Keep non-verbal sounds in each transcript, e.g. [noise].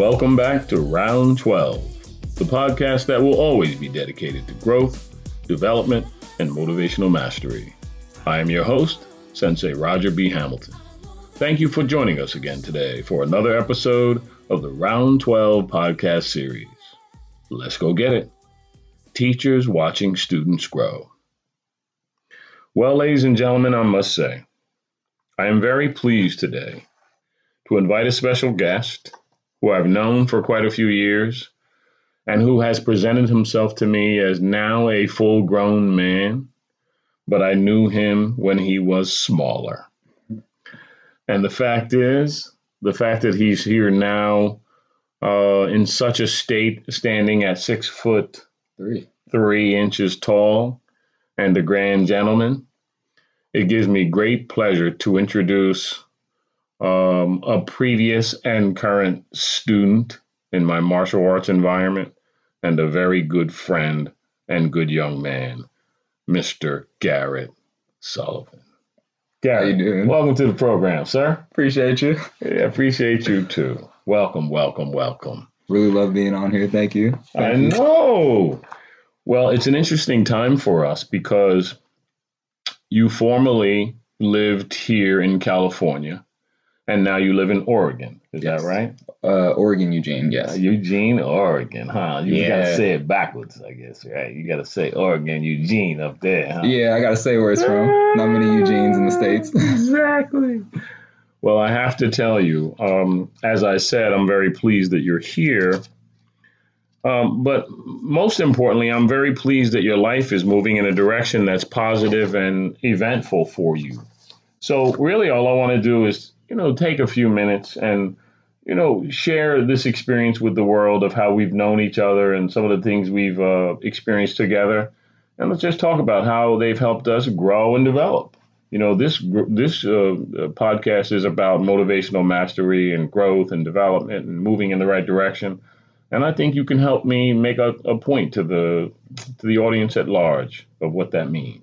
Welcome back to Round 12, the podcast that will always be dedicated to growth, development, and motivational mastery. I am your host, Sensei Roger B. Hamilton. Thank you for joining us again today for another episode of the Round 12 podcast series. Let's go get it. Teachers watching students grow. Well, ladies and gentlemen, I must say, I am very pleased today to invite a special guest who I've known for quite a few years and who has presented himself to me as now a full grown man, but I knew him when he was smaller. And the fact is, the fact that he's here now uh, in such a state, standing at six foot Three. three inches tall and a grand gentleman, it gives me great pleasure to introduce um, a previous and current student in my martial arts environment and a very good friend and good young man, Mr. Garrett Sullivan. Garrett, you doing? welcome to the program, sir. Appreciate you. Yeah, appreciate you too. Welcome, welcome, welcome. Really love being on here. Thank you. I Thank you. know. Well, it's an interesting time for us because you formerly lived here in California and now you live in Oregon. Is Yes. that right? Uh, Oregon, Eugene. Uh, Yes. Eugene, Oregon, huh? You gotta say it backwards, I guess, right? You gotta say Oregon, Eugene up there, huh? Yeah, I gotta say where it's from. Not many Eugenes in the states. [laughs] exactly. Well, I have to tell you, um, as I said, I'm very pleased that you're here. Um, but most importantly, I'm very pleased that your life is moving in a direction that's positive and eventful for you. So, really, all I want to do is, you know, take a few minutes and, you know, share this experience with the world of how we've known each other and some of the things we've uh, experienced together. And let's just talk about how they've helped us grow and develop you know this this uh, uh, podcast is about motivational mastery and growth and development and moving in the right direction and i think you can help me make a, a point to the to the audience at large of what that means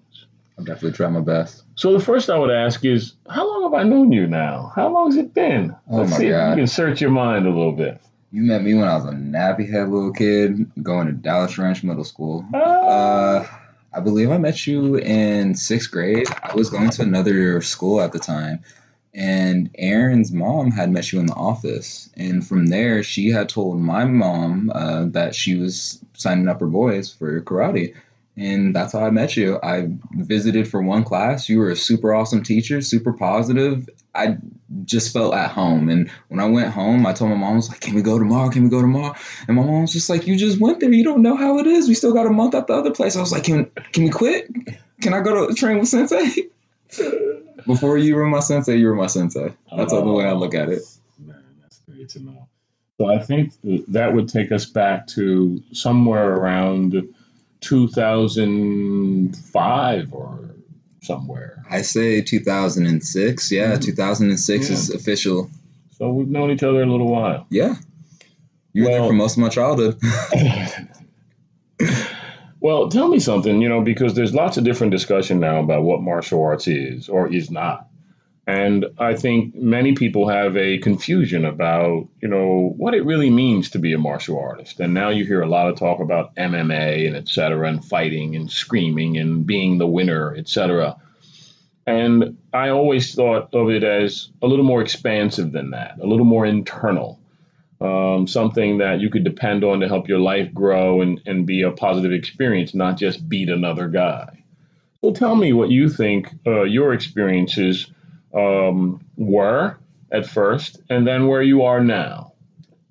I'll definitely try my best. so the first i would ask is how long have i known you now how long has it been Oh let's my see if you can search your mind a little bit You met me when I was a nappy head little kid going to Dallas Ranch Middle School. Ah, Uh, I believe I met you in sixth grade. I was going to another school at the time, and Aaron's mom had met you in the office. And from there, she had told my mom uh, that she was signing up her boys for karate. And that's how I met you. I visited for one class. You were a super awesome teacher, super positive. I just felt at home. And when I went home, I told my mom, I was like, Can we go tomorrow? Can we go tomorrow? And my mom was just like, You just went there. You don't know how it is. We still got a month at the other place. I was like, Can can we quit? Can I go to train with sensei? [laughs] Before you were my sensei, you were my sensei. That's the way I look at it. Man, that's great to know. So I think that would take us back to somewhere around 2005 or somewhere. I say 2006. Yeah, Mhm. 2006 Yeah. is official. So we've known each other a little while. Yeah. You were Well- there for most of my childhood. [laughs] [laughs] well, tell me something, you know, because there's lots of different discussion now about what martial arts is or is not. And I think many people have a confusion about, you know, what it really means to be a martial artist. And now you hear a lot of talk about MMA and et cetera, and fighting and screaming and being the winner, et cetera. And I always thought of it as a little more expansive than that, a little more internal, um, something that you could depend on to help your life grow and, and be a positive experience, not just beat another guy. So tell me what you think uh, your experiences um, were at first, and then where you are now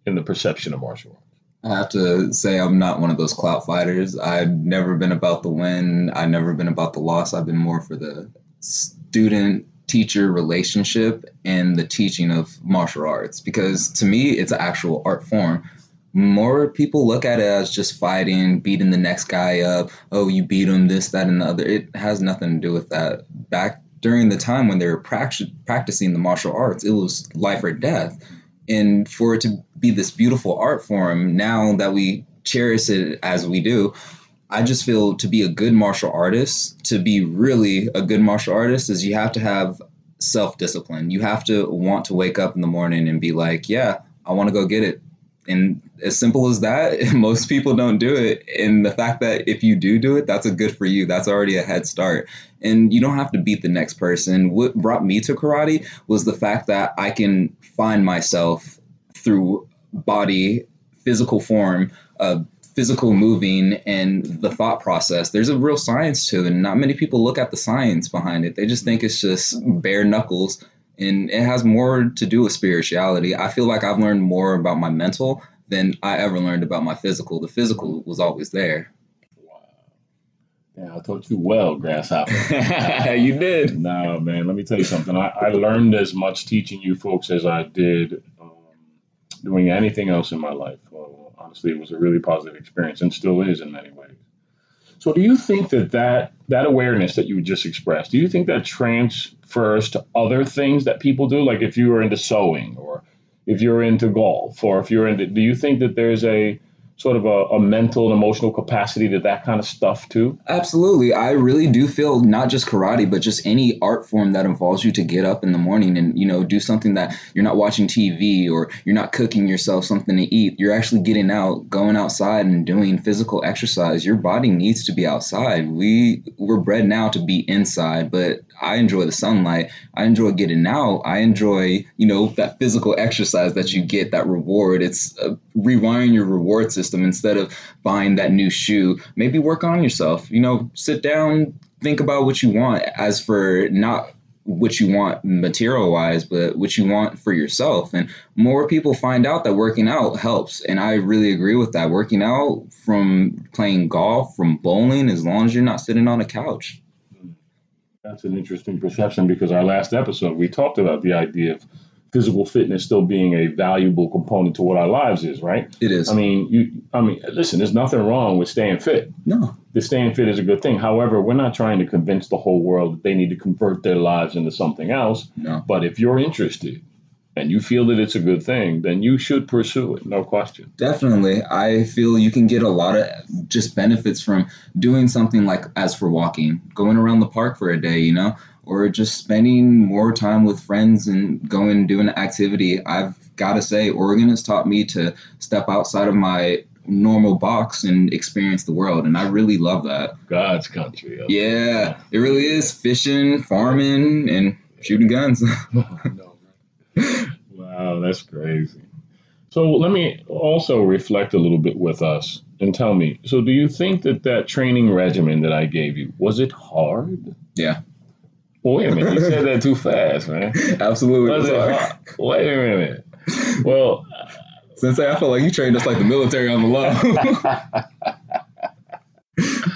in the perception of martial arts. I have to say I'm not one of those clout fighters. I've never been about the win. I've never been about the loss. I've been more for the student teacher relationship and the teaching of martial arts because to me it's an actual art form. More people look at it as just fighting, beating the next guy up. Oh, you beat him, this, that, and the other. It has nothing to do with that. Back during the time when they were prac- practicing the martial arts, it was life or death. And for it to be this beautiful art form now that we cherish it as we do i just feel to be a good martial artist to be really a good martial artist is you have to have self-discipline. You have to want to wake up in the morning and be like yeah i want to go get it And as simple as that, [laughs] most people don't do it. And the fact that if you do do it, that's a good for you. That's already a head start. And you don't have to beat the next person. What brought me to karate was the fact that I can find myself through body, physical form, uh, physical moving, and the thought process. There's a real science to it. And not many people look at the science behind it. They just think it's just bare knuckles and it has more to do with spirituality. I feel like I've learned more about my mental than I ever learned about my physical. The physical was always there. Wow. Yeah, I taught you well, Grasshopper. [laughs] you did. No, man, let me tell you something. I, I learned as much teaching you folks as I did um, doing anything else in my life. Well, honestly, it was a really positive experience and still is in many ways. So, do you think that that, that awareness that you just expressed, do you think that transfers to other things that people do? Like if you are into sewing or if you're into golf or if you're into, do you think that there's a sort of a, a, mental and emotional capacity to that kind of stuff too? Absolutely. I really do feel not just karate, but just any art form that involves you to get up in the morning and, you know, do something that you're not watching TV or you're not cooking yourself something to eat. You're actually getting out, going outside and doing physical exercise. Your body needs to be outside. We we're bred now to be inside, but I enjoy the sunlight. I enjoy getting out. I enjoy, you know, that physical exercise that you get, that reward. It's uh, rewiring your reward system instead of buying that new shoe. Maybe work on yourself. You know, sit down, think about what you want. As for not what you want material wise, but what you want for yourself. And more people find out that working out helps. And I really agree with that. Working out from playing golf, from bowling, as long as you're not sitting on a couch. That's an interesting perception because our last episode we talked about the idea of physical fitness still being a valuable component to what our lives is, right? It is. I mean, you I mean, listen, there's nothing wrong with staying fit. No. The staying fit is a good thing. However, we're not trying to convince the whole world that they need to convert their lives into something else. No. But if you're interested and you feel that it's a good thing, then you should pursue it, no question. Definitely. I feel you can get a lot of just benefits from doing something like as for walking, going around the park for a day, you know, or just spending more time with friends and going and doing an activity. I've got to say, Oregon has taught me to step outside of my normal box and experience the world and I really love that. God's country. Yeah, it really is fishing, farming and shooting guns. [laughs] [laughs] wow, that's crazy. So let me also reflect a little bit with us and tell me. So, do you think that that training regimen that I gave you was it hard? Yeah. Wait a minute, you said that too fast, man. [laughs] Absolutely. Wait a minute. Well, Sensei, I feel like you trained us like the military on the low. [laughs]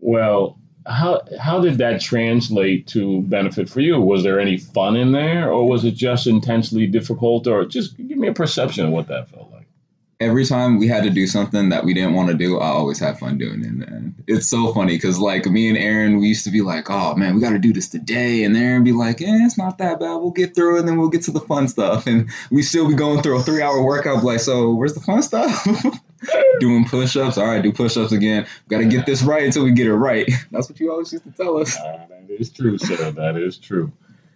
well, how how did that translate to benefit for you? Was there any fun in there, or was it just intensely difficult, or just give me a perception of what that felt like? Every time we had to do something that we didn't want to do, I always had fun doing it. Man. It's so funny because like me and Aaron, we used to be like, "Oh man, we got to do this today," and Aaron be like, "Yeah, it's not that bad. We'll get through it, and then we'll get to the fun stuff." And we still be going through a three-hour workout. Like, so where's the fun stuff? [laughs] doing push-ups. All right, do push-ups again. Got to get this right until we get it right. [laughs] That's what you always used to tell us. Uh, that is true, sir. That is true.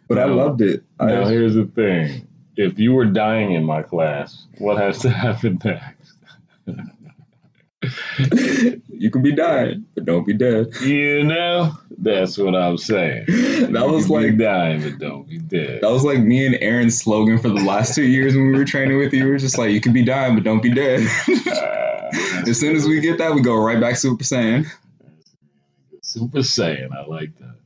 But now, I loved it. Now, I, here's the thing: if you were dying in my class, what has to [laughs] happen next? you can be dying, but don't be dead. You know, that's what I'm saying. [laughs] That you was like dying, but don't be dead. That was like me and Aaron's slogan for the last two years when we were training with you. We were just like, you can be dying, but don't be dead. Uh, [laughs] as soon as we get that, we go right back to Super Saiyan. Super Saiyan, I like that.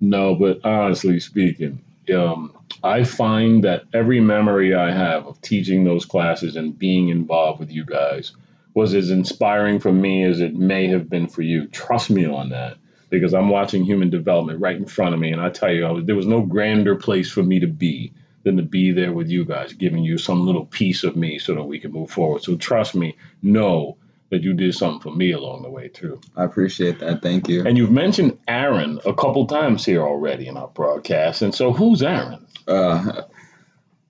No, but honestly speaking, um, I find that every memory I have of teaching those classes and being involved with you guys was as inspiring for me as it may have been for you. Trust me on that because I'm watching human development right in front of me. And I tell you, there was no grander place for me to be than to be there with you guys, giving you some little piece of me so that we can move forward. So trust me, know that you did something for me along the way too. I appreciate that. Thank you. And you've mentioned Aaron a couple times here already in our broadcast. And so who's Aaron? Uh,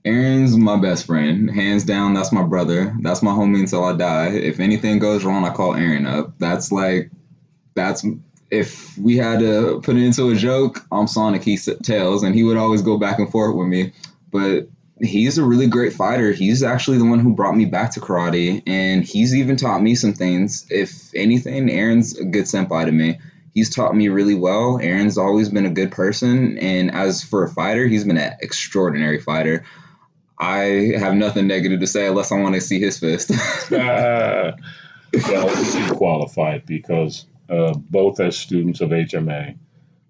Aaron's my best friend. Hands down, that's my brother. That's my homie until I die. If anything goes wrong, I call Aaron up. That's like, that's if we had to put it into a joke, I'm Sonic, he's Tails, and he would always go back and forth with me. But he's a really great fighter. He's actually the one who brought me back to karate, and he's even taught me some things. If anything, Aaron's a good senpai to me. He's taught me really well. Aaron's always been a good person, and as for a fighter, he's been an extraordinary fighter. I have nothing negative to say unless I want to see his fist. [laughs] uh, well, qualified because uh, both as students of HMA,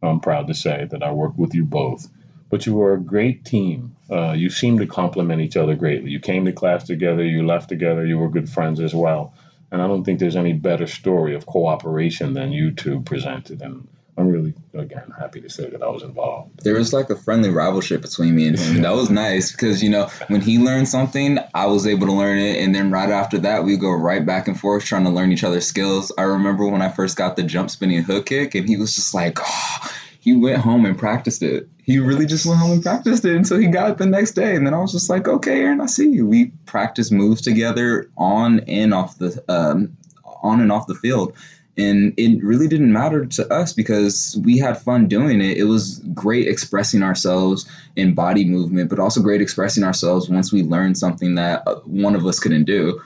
I'm proud to say that I worked with you both. But you were a great team. Uh, you seemed to complement each other greatly. You came to class together, you left together, you were good friends as well. And I don't think there's any better story of cooperation than you two presented. And I'm really, again, happy to say that I was involved. There was like a friendly rivalship between me and him. that was nice because, you know, when he learned something, I was able to learn it. And then right after that, we go right back and forth trying to learn each other's skills. I remember when I first got the jump spinning hook kick, and he was just like, oh, he went home and practiced it. He really just went home and practiced it until he got it the next day. And then I was just like, okay, Aaron, I see you. We practice moves together on and off the um, on and off the field and it really didn't matter to us because we had fun doing it. It was great expressing ourselves in body movement, but also great expressing ourselves once we learned something that uh, one of us couldn't do.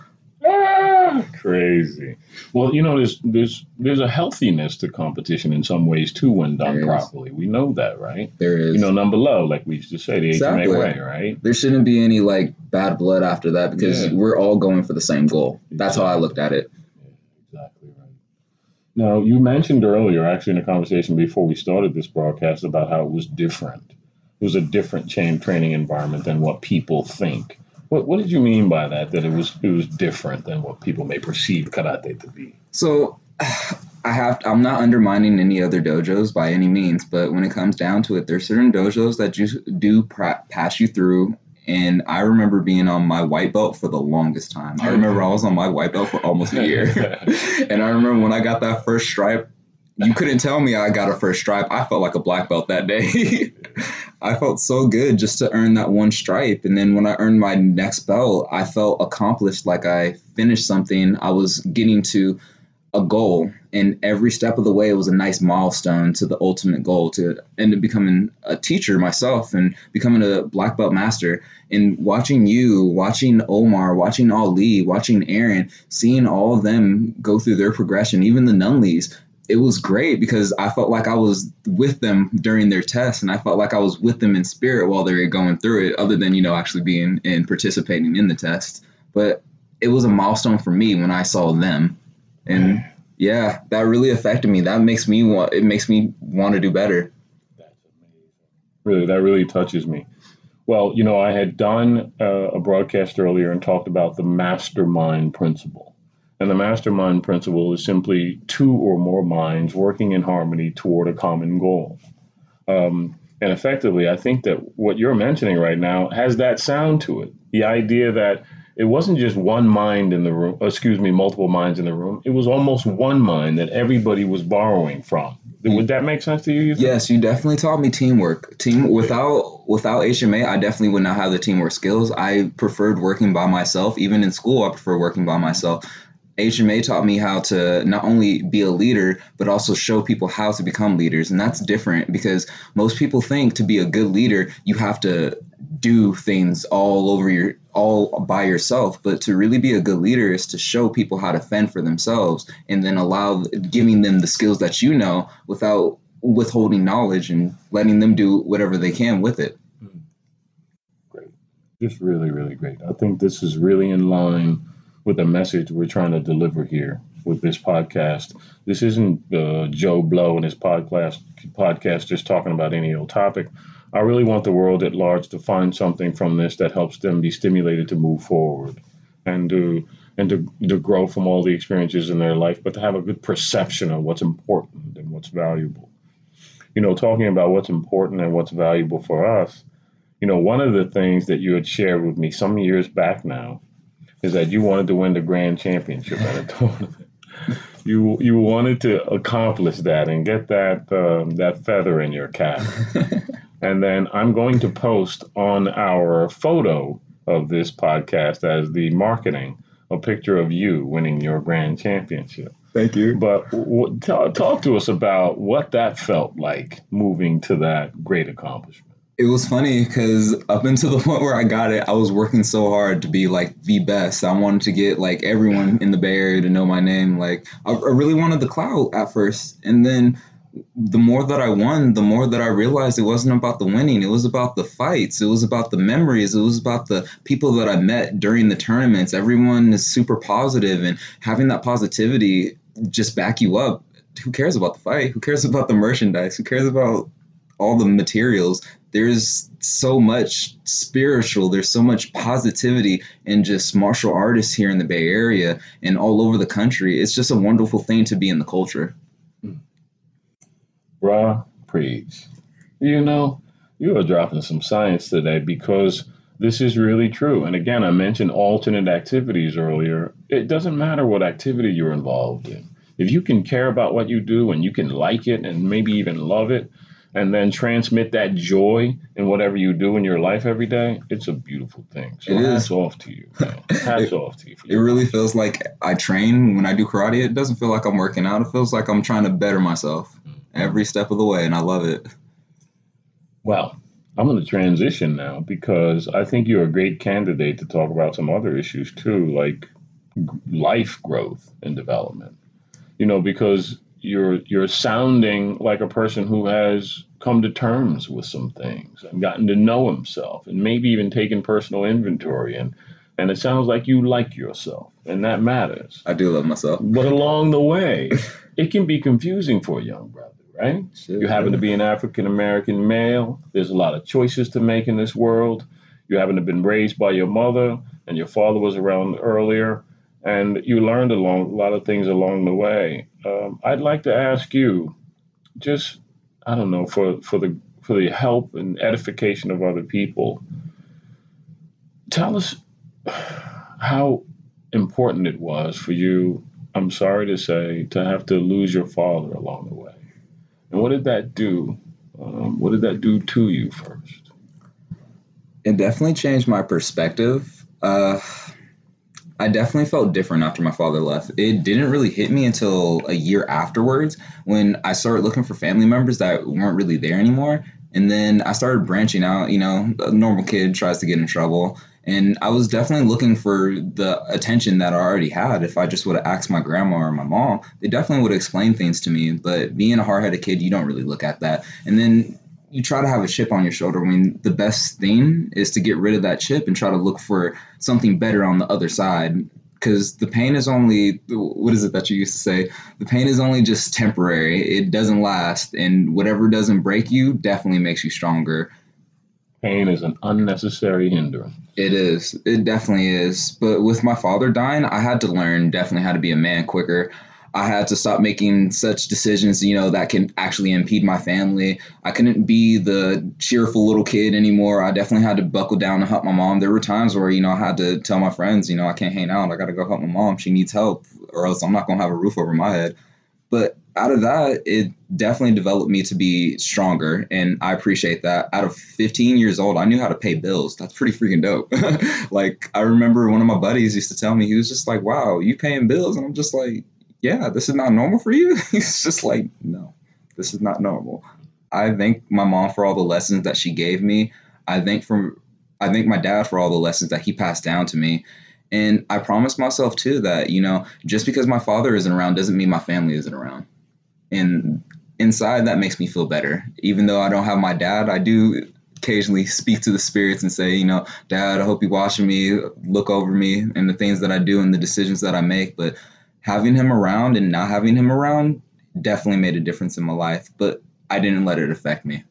Crazy. Well, you know, there's there's there's a healthiness to competition in some ways too when done properly. We know that, right? There is. You know, number low, like we used to say, the exactly. HMA way, right? There shouldn't be any like bad blood after that because yeah. we're all going for the same goal. That's exactly. how I looked at it. Yeah, exactly right. Now, you mentioned earlier, actually, in a conversation before we started this broadcast, about how it was different. It was a different chain training environment than what people think. What, what did you mean by that? That it was it was different than what people may perceive karate to be. So, [sighs] I have I'm not undermining any other dojos by any means, but when it comes down to it, there's certain dojos that you do pass you through and I remember being on my white belt for the longest time. I remember I was on my white belt for almost a year. [laughs] and I remember when I got that first stripe, you couldn't tell me I got a first stripe. I felt like a black belt that day. [laughs] I felt so good just to earn that one stripe. And then when I earned my next belt, I felt accomplished like I finished something. I was getting to a goal and every step of the way was a nice milestone to the ultimate goal to end up becoming a teacher myself and becoming a black belt master and watching you watching omar watching ali watching aaron seeing all of them go through their progression even the nunleys it was great because i felt like i was with them during their test and i felt like i was with them in spirit while they were going through it other than you know actually being and participating in the test but it was a milestone for me when i saw them and yeah, that really affected me. That makes me want. It makes me want to do better. That's amazing. Really, that really touches me. Well, you know, I had done uh, a broadcast earlier and talked about the mastermind principle. And the mastermind principle is simply two or more minds working in harmony toward a common goal. Um, and effectively, I think that what you're mentioning right now has that sound to it. The idea that it wasn't just one mind in the room, excuse me, multiple minds in the room. It was almost one mind that everybody was borrowing from. Would that make sense to you? you yes, you definitely taught me teamwork. Team without without HMA, I definitely would not have the teamwork skills. I preferred working by myself. Even in school, I prefer working by myself. HMA taught me how to not only be a leader, but also show people how to become leaders. And that's different because most people think to be a good leader, you have to do things all over your all by yourself. But to really be a good leader is to show people how to fend for themselves and then allow giving them the skills that you know without withholding knowledge and letting them do whatever they can with it. Hmm. Great. Just really really great. I think this is really in line with the message we're trying to deliver here with this podcast this isn't uh, joe blow and his podcast podcast just talking about any old topic I really want the world at large to find something from this that helps them be stimulated to move forward and to and to, to grow from all the experiences in their life, but to have a good perception of what's important and what's valuable. You know, talking about what's important and what's valuable for us, you know, one of the things that you had shared with me some years back now is that you wanted to win the grand championship at a [laughs] tournament. you you wanted to accomplish that and get that um, that feather in your cap. [laughs] And then I'm going to post on our photo of this podcast as the marketing a picture of you winning your grand championship. Thank you. But w- talk to us about what that felt like moving to that great accomplishment. It was funny because up until [laughs] the point where I got it, I was working so hard to be like the best. I wanted to get like everyone in the Bay Area to know my name. Like I, I really wanted the clout at first, and then the more that I won, the more that I realized it wasn't about the winning. It was about the fights. It was about the memories. It was about the people that I met during the tournaments. Everyone is super positive, and having that positivity just back you up. Who cares about the fight? Who cares about the merchandise? Who cares about all the materials? There's so much spiritual, there's so much positivity in just martial artists here in the Bay Area and all over the country. It's just a wonderful thing to be in the culture. Raw preach. You know, you are dropping some science today because this is really true. And again, I mentioned alternate activities earlier. It doesn't matter what activity you're involved in. If you can care about what you do and you can like it and maybe even love it, and then transmit that joy in whatever you do in your life every day, it's a beautiful thing. So it hats is. off to you. Man. [laughs] Hats it, off to you. it really feels like I train when I do karate. It doesn't feel like I'm working out. It feels like I'm trying to better myself mm-hmm. every step of the way, and I love it. Well, I'm going to transition now because I think you're a great candidate to talk about some other issues too, like life growth and development. You know, because you're you're sounding like a person who has come to terms with some things and gotten to know himself and maybe even taken personal inventory and and it sounds like you like yourself and that matters. I do love myself. But [laughs] along the way it can be confusing for a young brother right? Sure, you happen to be an african american male. There's a lot of choices to make in this world. You happen to have been raised by your mother and your father was around earlier and you learned a lot of things along the way. Um, I'd like to ask you, just I don't know, for for the for the help and edification of other people. Tell us how important it was for you. I'm sorry to say to have to lose your father along the way, and what did that do? Um, what did that do to you first? It definitely changed my perspective. Uh, I definitely felt different after my father left. It didn't really hit me until a year afterwards when I started looking for family members that weren't really there anymore. And then I started branching out. You know, a normal kid tries to get in trouble. And I was definitely looking for the attention that I already had. If I just would have asked my grandma or my mom, they definitely would have explained things to me. But being a hard headed kid, you don't really look at that. And then you try to have a chip on your shoulder. I mean, the best thing is to get rid of that chip and try to look for something better on the other side. Because the pain is only, what is it that you used to say? The pain is only just temporary. It doesn't last. And whatever doesn't break you definitely makes you stronger. Pain is an unnecessary hindrance. It is. It definitely is. But with my father dying, I had to learn definitely how to be a man quicker. I had to stop making such decisions, you know, that can actually impede my family. I couldn't be the cheerful little kid anymore. I definitely had to buckle down and help my mom. There were times where, you know, I had to tell my friends, you know, I can't hang out. I got to go help my mom. She needs help, or else I'm not going to have a roof over my head. But out of that, it definitely developed me to be stronger. And I appreciate that. Out of 15 years old, I knew how to pay bills. That's pretty freaking dope. [laughs] like, I remember one of my buddies used to tell me, he was just like, wow, you paying bills? And I'm just like, yeah, this is not normal for you. [laughs] He's just like, no, this is not normal. I thank my mom for all the lessons that she gave me. I thank from I thank my dad for all the lessons that he passed down to me. And I promised myself too that, you know, just because my father isn't around doesn't mean my family isn't around. And inside that makes me feel better. Even though I don't have my dad, I do occasionally speak to the spirits and say, you know, Dad, I hope you're watching me, look over me and the things that I do and the decisions that I make. But having him around and not having him around definitely made a difference in my life, but I didn't let it affect me.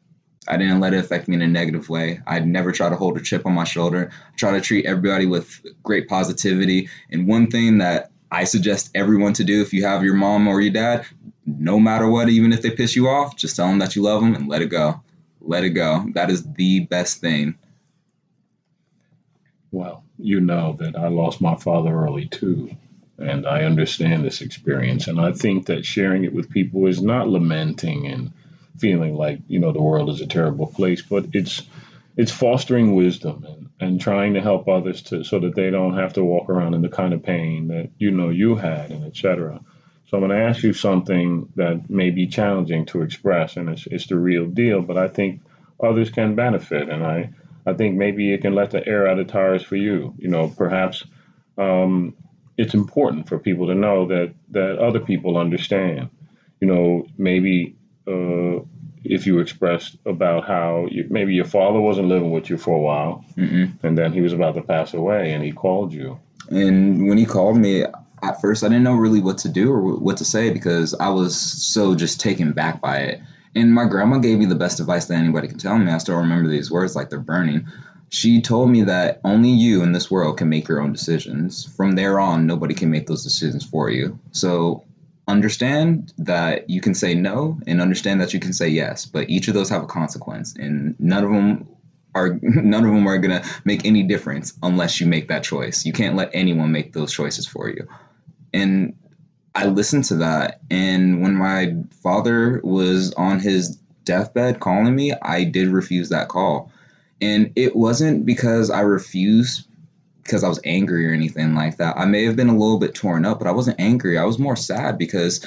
I didn't let it affect me in a negative way. I'd never try to hold a chip on my shoulder. I try to treat everybody with great positivity. And one thing that I suggest everyone to do if you have your mom or your dad, no matter what, even if they piss you off, just tell them that you love them and let it go. Let it go. That is the best thing. Well, you know that I lost my father early too and I understand this experience. And I think that sharing it with people is not lamenting and feeling like you know the world is a terrible place, but it's it's fostering wisdom and, and trying to help others to so that they don't have to walk around in the kind of pain that you know you had and etc. So I'm going to ask you something that may be challenging to express, and it's, it's the real deal. But I think others can benefit. And I, I think maybe it can let the air out of tires for you. You know, perhaps um, it's important for people to know that that other people understand. You know, maybe uh, if you expressed about how you, maybe your father wasn't living with you for a while, Mm-mm. and then he was about to pass away, and he called you. And when he called me, at first I didn't know really what to do or what to say because I was so just taken back by it. And my grandma gave me the best advice that anybody can tell me. I still remember these words like they're burning. She told me that only you in this world can make your own decisions. From there on, nobody can make those decisions for you. So understand that you can say no and understand that you can say yes, but each of those have a consequence and none of them are [laughs] none of them are going to make any difference unless you make that choice. You can't let anyone make those choices for you. And I listened to that and when my father was on his deathbed calling me, I did refuse that call. And it wasn't because I refused because I was angry or anything like that. I may have been a little bit torn up, but I wasn't angry. I was more sad because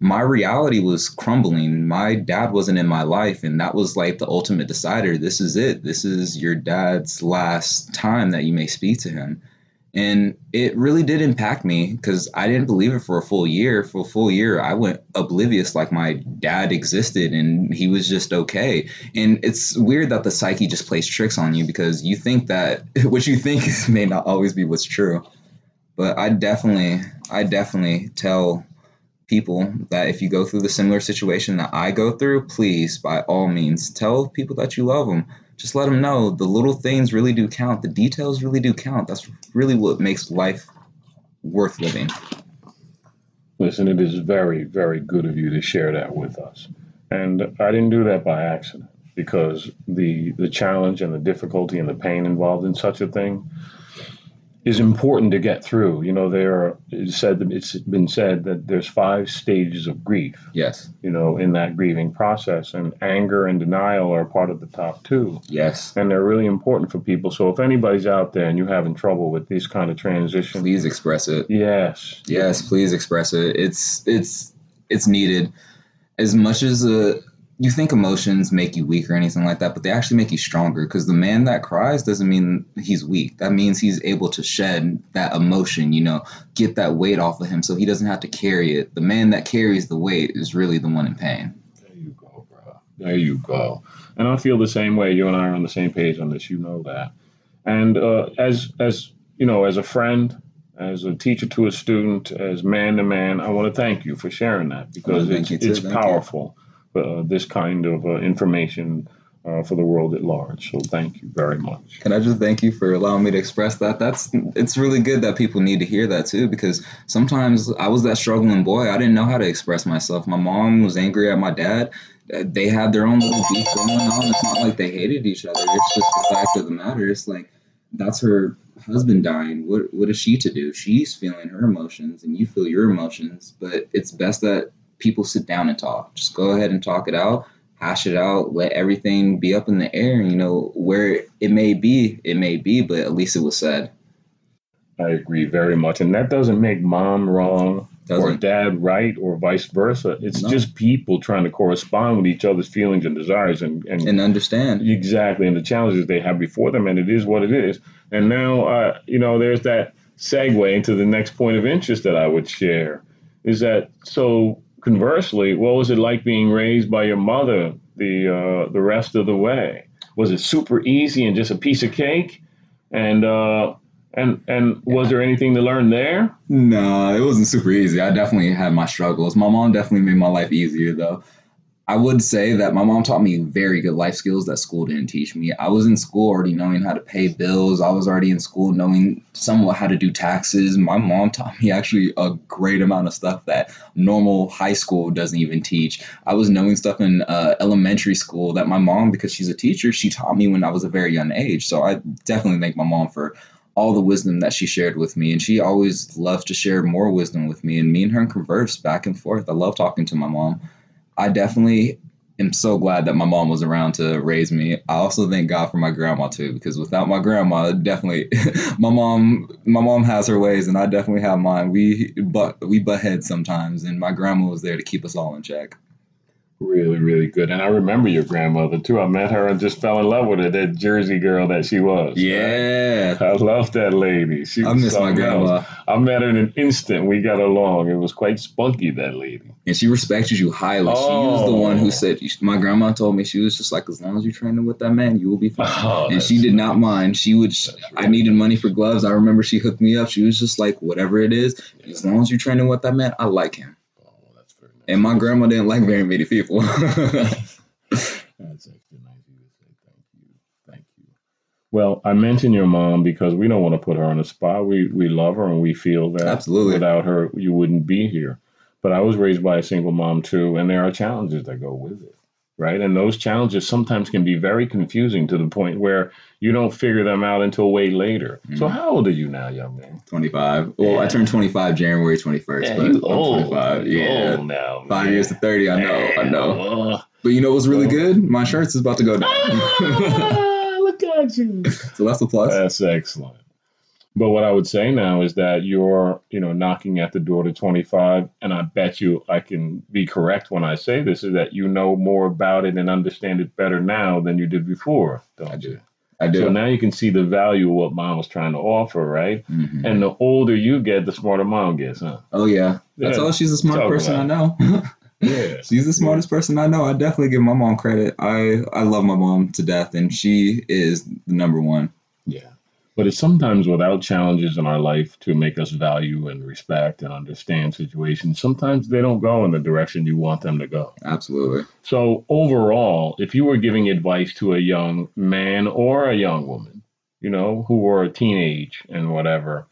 my reality was crumbling. My dad wasn't in my life, and that was like the ultimate decider. This is it. This is your dad's last time that you may speak to him. And it really did impact me because I didn't believe it for a full year. For a full year, I went oblivious like my dad existed and he was just okay. And it's weird that the psyche just plays tricks on you because you think that [laughs] what you think [laughs] may not always be what's true. But I definitely, I definitely tell people that if you go through the similar situation that I go through, please, by all means, tell people that you love them. Just let them know the little things really do count. The details really do count. That's really what makes life worth living. Listen, it is very, very good of you to share that with us. And I didn't do that by accident because the the challenge and the difficulty and the pain involved in such a thing is important to get through. You know, there are it's said it's been said that there's five stages of grief. Yes. You know, in that grieving process, and anger and denial are part of the top two, Yes. and they're really important for people. So if anybody's out there and you're having trouble with these kind of transitions, Please express it. yes, Yes, please express it. It's it's it's needed. As much as uh, you think emotions make you weak or anything like that, but they actually make you stronger. Because the man that cries doesn't mean he's weak. That means he's able to shed that emotion. You know, get that weight off of him, so he doesn't have to carry it. The man that carries the weight is really the one in pain. There you go, bro. There you go. And I feel the same way. You and I are on the same page on this. You know that. And uh, as as you know, as a friend, as a teacher to a student, as man to man, I want to thank you for sharing that because Well, it's, it's Thank you. Uh, this kind of uh, information uh, for the world at large. So thank you very much. Can I just thank you for allowing me to express that? That's it's really good that people need to hear that too because sometimes I was that struggling boy. I didn't know how to express myself. My mom was angry at my dad. They had their own little beef going on. It's not like they hated each other. It's just the fact of the matter. It's like that's her husband dying. What what is she to do? She's feeling her emotions and you feel your emotions, but it's best that people sit down and talk. Just go ahead and talk it out hash it out, let everything be up in the air. You know, where it may be, it may be, but at least it was said. I agree very much. And that doesn't make mom wrong or Doesn't. dad right or vice versa. It's No. just people trying to correspond with each other's feelings and desires and, and And understand. Exactly, and the challenges they have before them, and it is what it is. And now, uh, you know, there's that segue into the next point of interest that I would share is that so conversely, what was it like being raised by your mother the uh, the rest of the way? Was it super easy and just a piece of cake? And uh, and and was there anything to learn there? No, it wasn't super easy. I definitely had my struggles. My mom definitely made my life easier though. I would say that my mom taught me very good life skills that school didn't teach me. I was in school already knowing how to pay bills. I was already in school knowing somewhat how to do taxes. My mom taught me actually a great amount of stuff that normal high school doesn't even teach. I was knowing stuff in uh, elementary school that my mom, because she's a teacher, she taught me when I was a very young age. So I definitely thank my mom for all the wisdom that she shared with me. And she always loves to share more wisdom with me. And me and her converse back and forth. I love talking to my mom. I definitely am so glad that my mom was around to raise me. I also thank God for my grandma too, because without my grandma, definitely [laughs] my mom my mom has her ways and I definitely have mine. We but we butt heads sometimes and my grandma was there to keep us all in check. Really, really good. And I remember your grandmother too. I met her and just fell in love with her, that Jersey girl that she was. Yeah. I love that lady. She I miss my something else. grandma. I met her in an instant. We got along. It was quite spunky, that lady. And she respected you highly. She was the one who oh. said, my grandma told me, she was just like, as long as you're training with that man, you will be fine. Oh, and she did not mind. She would, That's I really needed money for gloves. I remember she hooked me up. She was just like, whatever it is, as long as you're training with that man, I like him. Oh, that's very nice. And my grandma didn't like very many people. [laughs] That's extra nice of you to say thank you. Thank you. Well, I mentioned your mom because we don't want to put her on the spot. We we love her and we feel that Absolutely. without her you wouldn't be here. But I was raised by a single mom too, and there are challenges that go with it. Right. And those challenges sometimes can be very confusing to the point where you don't figure them out until way later. So Mhm. how old are you now, young man? 25. Well, I turned 25 January 21st, Yeah, but you I'm old. 25. You Yeah. old now. Five man. years to 30. I know. I know. But you know what's really good? My shirts is about to go down. Ah, look at you. [laughs] so that's a plus. That's excellent. But what I would say now is that you're, you know, knocking at the door to 25, and I bet you I can be correct when I say this, is that you know more about it and understand it better now than you did before, don't I do. you? I do. So now you can see the value of what mom was trying to offer, right? Mhm. And the older you get, the smarter mom gets, huh? Oh yeah, that's Yeah. all. She's the smartest Talk person I know. [laughs] Yeah. She's the smartest person I know. I definitely give my mom credit. I I love my mom to death, and she is the number one. Yeah. But it's sometimes without challenges in our life to make us value and respect and understand situations, sometimes they don't go in the direction you want them to go. Absolutely. So, overall, if you were giving advice to a young man or a young woman, you know, who were a teenage and whatever,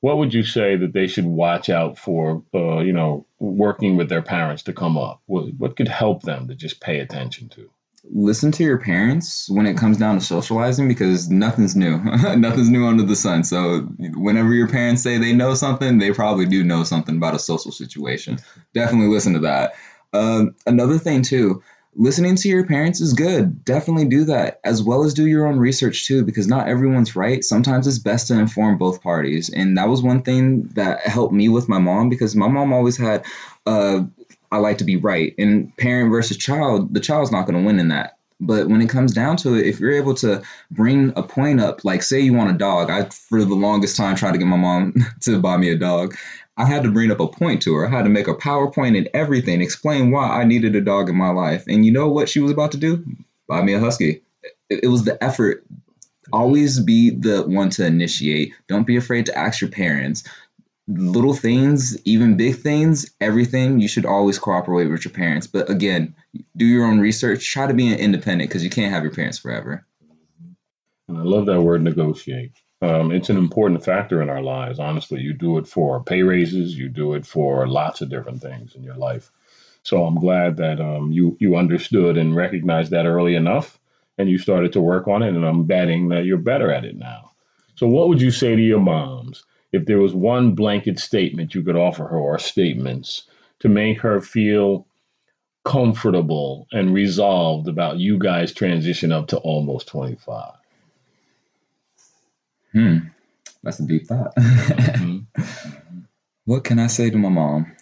what would you say that they should watch out for, uh, you know, working with their parents to come up? What, what could help them to just pay attention to? Listen to your parents when it comes down to socializing because nothing's new. [laughs] nothing's new under the sun. So whenever your parents say they know something, they probably do know something about a social situation. Definitely listen to that. Um, another thing too, listening to your parents is good. Definitely do that, as well as do your own research too, because not everyone's right. Sometimes it's best to inform both parties, and that was one thing that helped me with my mom because my mom always had. Uh, I like to be right. And parent versus child, the child's not going to win in that. But when it comes down to it, if you're able to bring a point up, like say you want a dog, I for the longest time tried to get my mom [laughs] to buy me a dog. I had to bring up a point to her. I had to make a PowerPoint and everything, explain why I needed a dog in my life. And you know what she was about to do? Buy me a husky. It, it was the effort. Always be the one to initiate. Don't be afraid to ask your parents little things, even big things, everything, you should always cooperate with your parents. But again, do your own research. Try to be independent because you can't have your parents forever. And I love that word negotiate. Um, it's an important factor in our lives. Honestly, you do it for pay raises, you do it for lots of different things in your life. So I'm glad that um, you you understood and recognized that early enough, and you started to work on it. And I'm betting that you're better at it now. So what would you say to your moms if there was one blanket statement you could offer her, or statements to make her feel comfortable and resolved about you guys transition up to almost 25? Hmm. That's a deep thought. [laughs] Mhm. what can I say to my mom?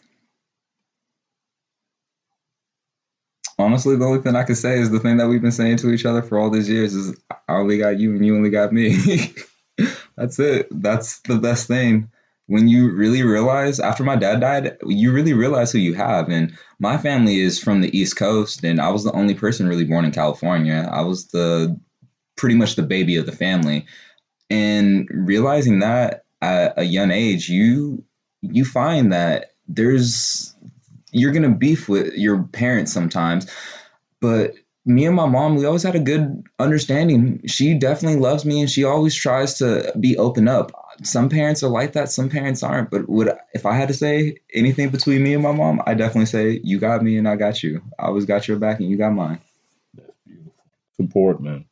Honestly, the only thing I can say is the thing that we've been saying to each other for all these years is I only got you and you only got me. [laughs] [laughs] That's it. That's the best thing. When you really realize after my dad died, you really realize who you have. And my family is from the East Coast, and I was the only person really born in California. I was the pretty much the baby of the family. And realizing that at a young age, you you find that there's you're gonna beef with your parents sometimes, but me and my mom, we always had a good understanding. She definitely loves me, and she always tries to be open up. Some parents are like that, some parents aren't. But would if I had to say anything between me and my mom, I definitely say you got me and I got you. I always got your back and you got mine. That's beautiful. Support, man.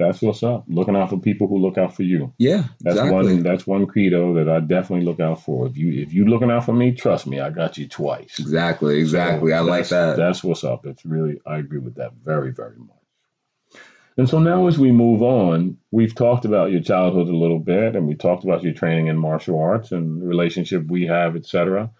That's what's up. Looking out for people who look out for you. Yeah, That's exactly. one. That's one credo that I definitely look out for. If you if you looking out for me, trust me, I got you twice. Exactly, exactly. So I like that. That's what's up. It's really I agree with that very very much. And so now as we move on, we've talked about your childhood a little bit, and we talked about your training in martial arts and the relationship we have, etc.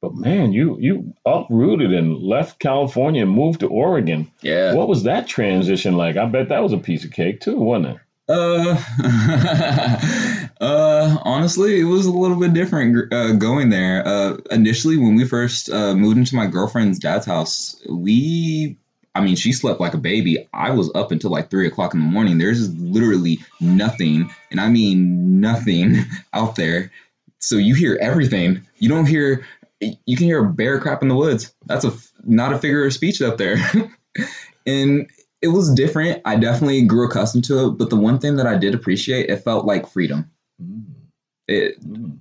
But man, you you uprooted and left California and moved to Oregon. Yeah. What was that transition like? I bet that was a piece of cake too, wasn't it? Uh, [laughs] uh, honestly, it was a little bit different uh, going there. Uh, initially, when we first uh, moved into my girlfriend's dad's house, we, I mean, she slept like a baby. I was up until like three o'clock in the morning. There's literally nothing, and I mean nothing [laughs] out there. So you hear everything. You don't hear. You can hear a bear crap in the woods. That's a not a figure of speech up there. [laughs] and it was different. I definitely grew accustomed to it, but the one thing that I did appreciate, it felt like freedom. Mm. It Mm.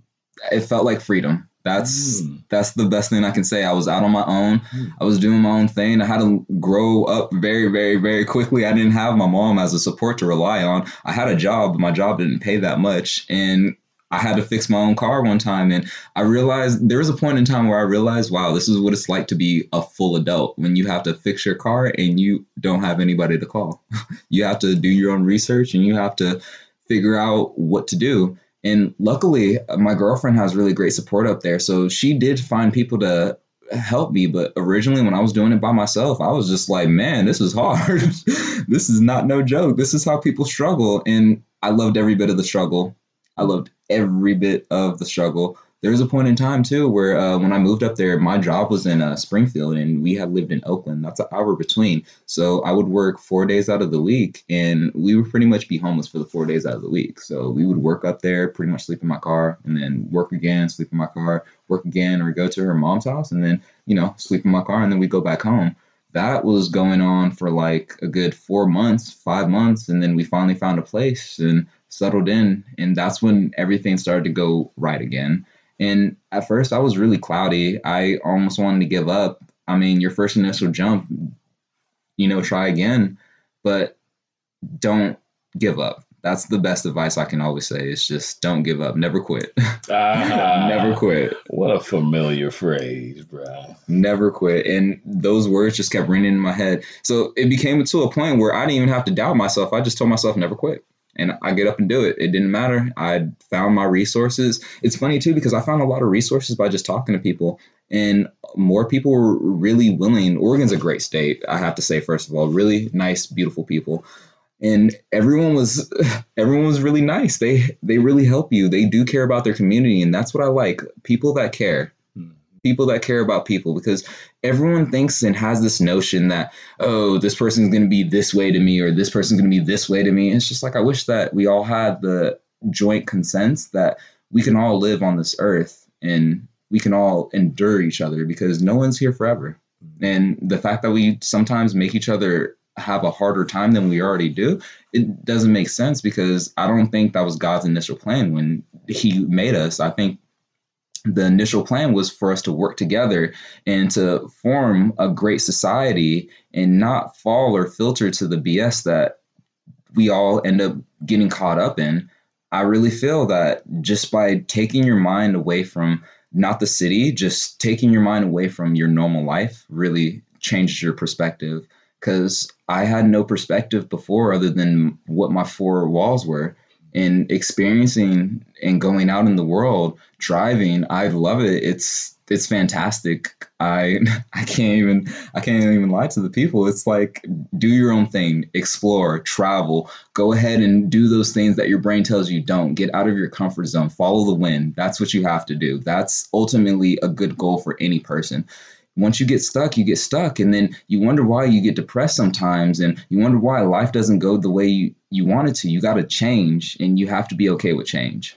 it felt like freedom. That's Mm. that's the best thing I can say. I was out on my own. Mm. I was doing my own thing. I had to grow up very, very, very quickly. I didn't have my mom as a support to rely on. I had a job, but my job didn't pay that much, and I had to fix my own car one time. And I realized there was a point in time where I realized, wow, this is what it's like to be a full adult when you have to fix your car and you don't have anybody to call. [laughs] you have to do your own research and you have to figure out what to do. And luckily, my girlfriend has really great support up there. So she did find people to help me. But originally, when I was doing it by myself, I was just like, man, this is hard. [laughs] this is not no joke. This is how people struggle. And I loved every bit of the struggle. I loved every bit of the struggle. There was a point in time too where uh, when I moved up there, my job was in uh, Springfield, and we had lived in Oakland. That's an hour between. So I would work four days out of the week, and we would pretty much be homeless for the four days out of the week. So we would work up there, pretty much sleep in my car, and then work again, sleep in my car, work again, or go to her mom's house, and then you know sleep in my car, and then we go back home. That was going on for like a good four months, five months, and then we finally found a place and settled in, and that's when everything started to go right again. And at first, I was really cloudy. I almost wanted to give up. I mean, your first initial jump, you know, try again, but don't give up. That's the best advice I can always say. Is just don't give up. Never quit. [laughs] Ah, Never quit. What a familiar phrase, bro. Never quit. And those words just kept ringing in my head. So it became to a point where I didn't even have to doubt myself. I just told myself never quit. And I get up and do it. It didn't matter. I found my resources. It's funny too because I found a lot of resources by just talking to people, and more people were really willing. Oregon's a great state, I have to say. First of all, really nice, beautiful people, and everyone was [laughs] everyone was really nice. They they really help you. They do care about their community, and that's what I like. People that care. People that care about people because everyone thinks and has this notion that oh this person's going to be this way to me or this person's going to be this way to me. It's just like i wish that we all had the joint consent that we can all live on this earth and we can all endure each other because no one's here forever. And the fact that we sometimes make each other have a harder time than we already do it doesn't make sense because i don't think that was god's initial plan when he made us. I think the initial plan was for us to work together and to form a great society and not fall or filter to the BS that we all end up getting caught up in. I really feel that just by taking your mind away from not the city, just taking your mind away from your normal life really changes your perspective. Because I had no perspective before other than what my four walls were and experiencing and going out in the world driving i love it. It's it's fantastic. I [laughs] i can't even i can't even lie to the people. It's like do your own thing. Explore travel. Go ahead and do those things that your brain tells you don't. Get out of your comfort zone. Follow the wind. That's what you have to do. That's ultimately a good goal for any person once you get stuck, you get stuck, and then you wonder why you get depressed sometimes, and you wonder why life doesn't go the way you, you want it to. You got to change, and you have to be okay with change.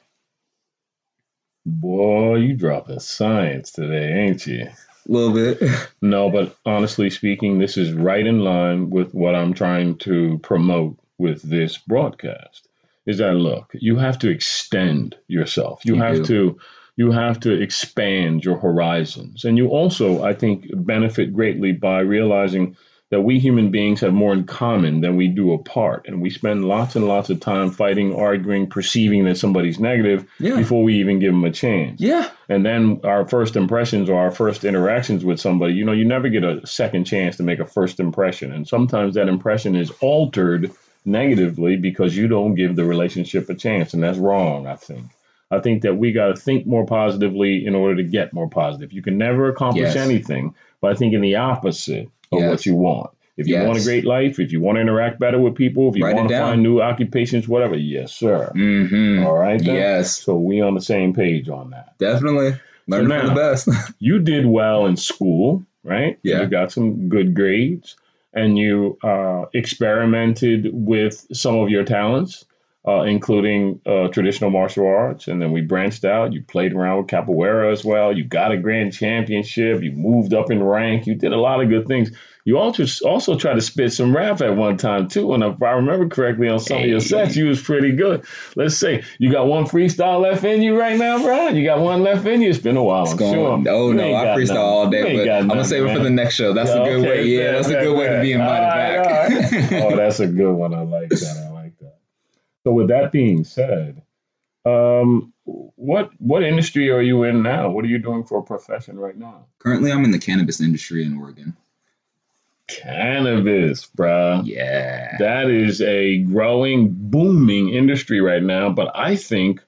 Boy, you dropping science today, ain't you? A little bit. [laughs] No, but honestly speaking, this is right in line with what I'm trying to promote with this broadcast. Is that look, you have to extend yourself. You, You have do. to you have to expand your horizons. And you also, I think, benefit greatly by realizing that we human beings have more in common than we do apart. And we spend lots and lots of time fighting, arguing, perceiving that somebody's negative Yeah. before we even give them a chance. Yeah. And then our first impressions or our first interactions with somebody, you know, you never get a second chance to make a first impression. And sometimes that impression is altered negatively because you don't give the relationship a chance. And that's wrong, I think. I think that we got to think more positively in order to get more positive. You can never accomplish Yes. anything by thinking the opposite of Yes. what you want. If you want a great life, if you want to interact better with people, if you Write want to find new occupations, whatever, yes, sir. Mm-hmm. All right. then? Yes, So we on the same page on that. definitely. Learn So from the best. [laughs] You did well in school, right? Yeah. You got some good grades, and you uh, experimented with some of your talents, uh, including uh, traditional martial arts, and then we branched out. You played around with capoeira as well. You got a grand championship. You moved up in rank. You did a lot of good things. You also also tried to spit some rap at one time too, and if I remember correctly, on some of your sets, you was pretty good. Let's say you got one freestyle left in you right now, bro. You got one left in you. It's been a while. It's I'm going. sure. Oh no, I freestyle nothing. all day, but I'm gonna save it for the next show. That's a good Okay, way. Yeah, that's a good way to be invited right, back. right. [laughs] oh, that's a good one. I like that. So, with that being said, um, what what industry are you in now? What are you doing for a profession right now? Currently, I'm in the cannabis industry in Oregon. Cannabis, bruh. Yeah. That is a growing, booming industry right now, but I think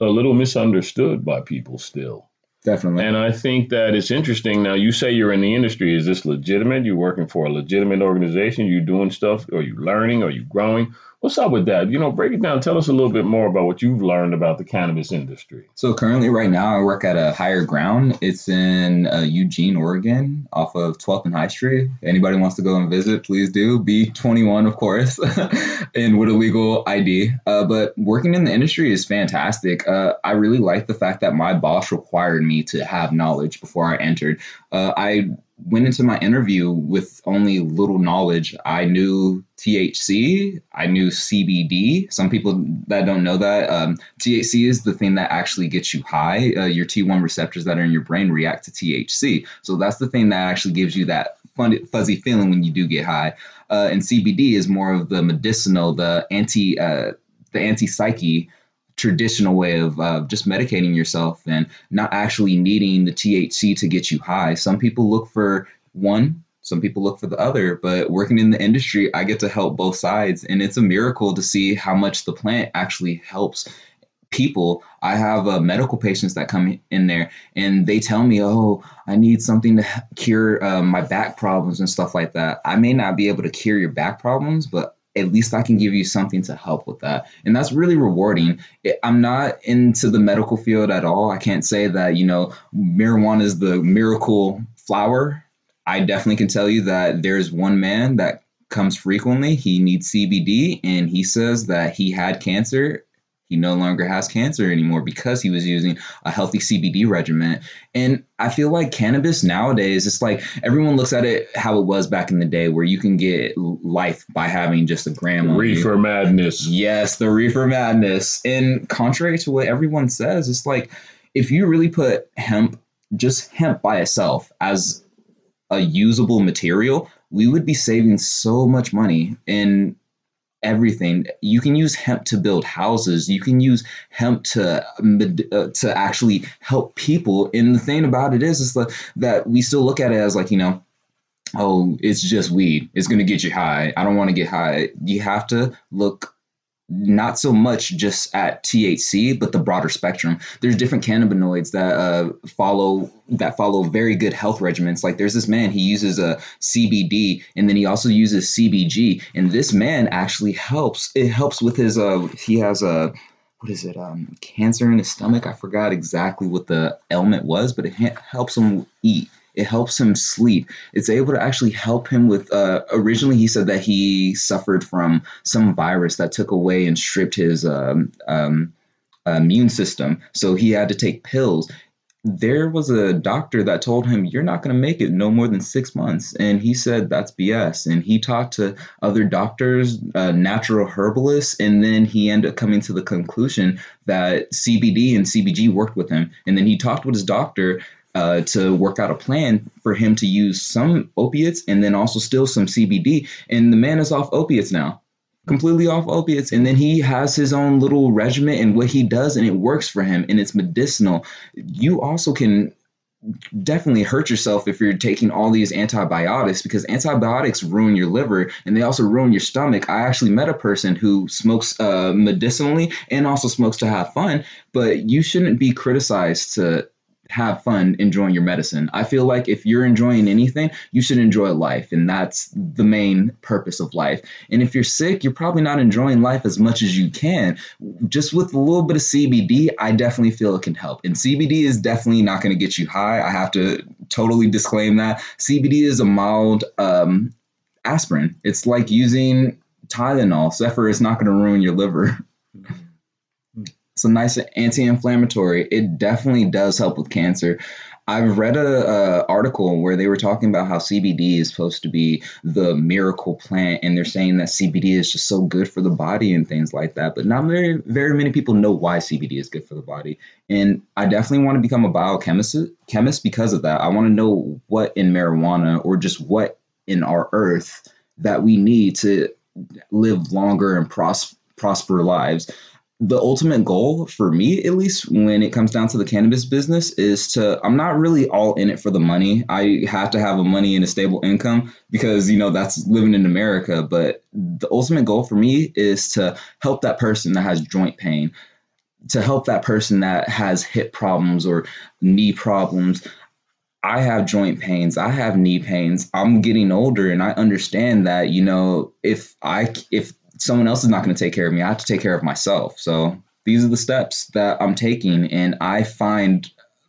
a little misunderstood by people still. Definitely. And I think that it's interesting. Now, you say you're in the industry. Is this legitimate? You're working for a legitimate organization? You're doing stuff? Are you learning? Are you growing? What's up with that? You know, break it down. Tell us a little bit more about what you've learned about the cannabis industry. So currently, right now, I work at a higher ground. It's in uh, Eugene, Oregon, off of 12th and High Street. Anybody wants to go and visit, please do. Be 21, of course, [laughs] and with a legal ID. Uh, but working in the industry is fantastic. Uh, I really like the fact that my boss required me to have knowledge before I entered. Uh, I went into my interview with only little knowledge. I knew THC, I knew CBD. Some people that don't know that, um, THC is the thing that actually gets you high. Uh, your T1 receptors that are in your brain react to THC. So that's the thing that actually gives you that fun, fuzzy feeling when you do get high. Uh, and CBD is more of the medicinal, the anti, uh, the anti psyche traditional way of uh, just medicating yourself and not actually needing the THC to get you high. Some people look for one, some people look for the other, but working in the industry, I get to help both sides. And it's a miracle to see how much the plant actually helps people. I have uh, medical patients that come in there and they tell me, oh, I need something to cure uh, my back problems and stuff like that. I may not be able to cure your back problems, but at least I can give you something to help with that. And that's really rewarding. I'm not into the medical field at all. I can't say that, you know, marijuana is the miracle flower. I definitely can tell you that there's one man that comes frequently. He needs CBD and he says that he had cancer. He no longer has cancer anymore because he was using a healthy CBD regimen. And I feel like cannabis nowadays, it's like everyone looks at it how it was back in the day, where you can get life by having just a gram. Reefer madness. Yes, the reefer madness. And contrary to what everyone says, it's like if you really put hemp, just hemp by itself, as a usable material, we would be saving so much money in everything. You can use hemp to build houses. You can use hemp to uh, to actually help people. And the thing about it is, is that that we still look at it as like you know oh, it's just weed. It's to get you high. I don't want to get high. You have to look not so much just at THC, but the broader spectrum. There's different cannabinoids that uh, follow that follow very good health regimens. Like there's this man, he uses a CBD, and then he also uses CBG, and this man actually helps. It helps with his. Uh, he has a what is it? Um, cancer in his stomach. I forgot exactly what the ailment was, but it helps him eat. It helps him sleep. It's able to actually help him with. Uh, originally, he said that he suffered from some virus that took away and stripped his um, um, immune system. So he had to take pills. There was a doctor that told him, You're not going to make it no more than six months. And he said, That's BS. And he talked to other doctors, uh, natural herbalists, and then he ended up coming to the conclusion that CBD and CBG worked with him. And then he talked with his doctor uh, to work out a plan for him to use some opiates and then also still some CBD. And the man is off opiates now, completely off opiates. And then he has his own little regimen and what he does, and it works for him and it's medicinal. You also can definitely hurt yourself if you're taking all these antibiotics because antibiotics ruin your liver and they also ruin your stomach. I actually met a person who smokes uh, medicinally and also smokes to have fun, but you shouldn't be criticized to have fun enjoying your medicine. I feel like if you're enjoying anything, you should enjoy life, and that's the main purpose of life. And if you're sick, you're probably not enjoying life as much as you can. Just with a little bit of CBD, I definitely feel it can help. And CBD is definitely not going to get you high. I have to totally disclaim that. CBD is a mild um, aspirin. It's like using Tylenol, except for it's not going to ruin your liver. [laughs] It's a nice anti-inflammatory. It definitely does help with cancer. I've read a, a, article where they were talking about how CBD is supposed to be the miracle plant, and they're saying that CBD is just so good for the body and things like that. But not very very many people know why CBD is good for the body. And I definitely want to become a biochemist chemist because of that. I want to know what in marijuana or just what in our earth that we need to live longer and pros- prosper lives the ultimate goal for me at least when it comes down to the cannabis business is to i'm not really all in it for the money. I have to have a money and a stable income because you know that's living in america. But the ultimate goal for me is to help that person that has joint pain to help that person that has hip problems or knee problems. I have joint pains, I have knee pains. I'm getting older and I understand that, you know, if I if someone else is not going to take care of me. I have to take care of myself. So these are the steps that I'm taking. And I find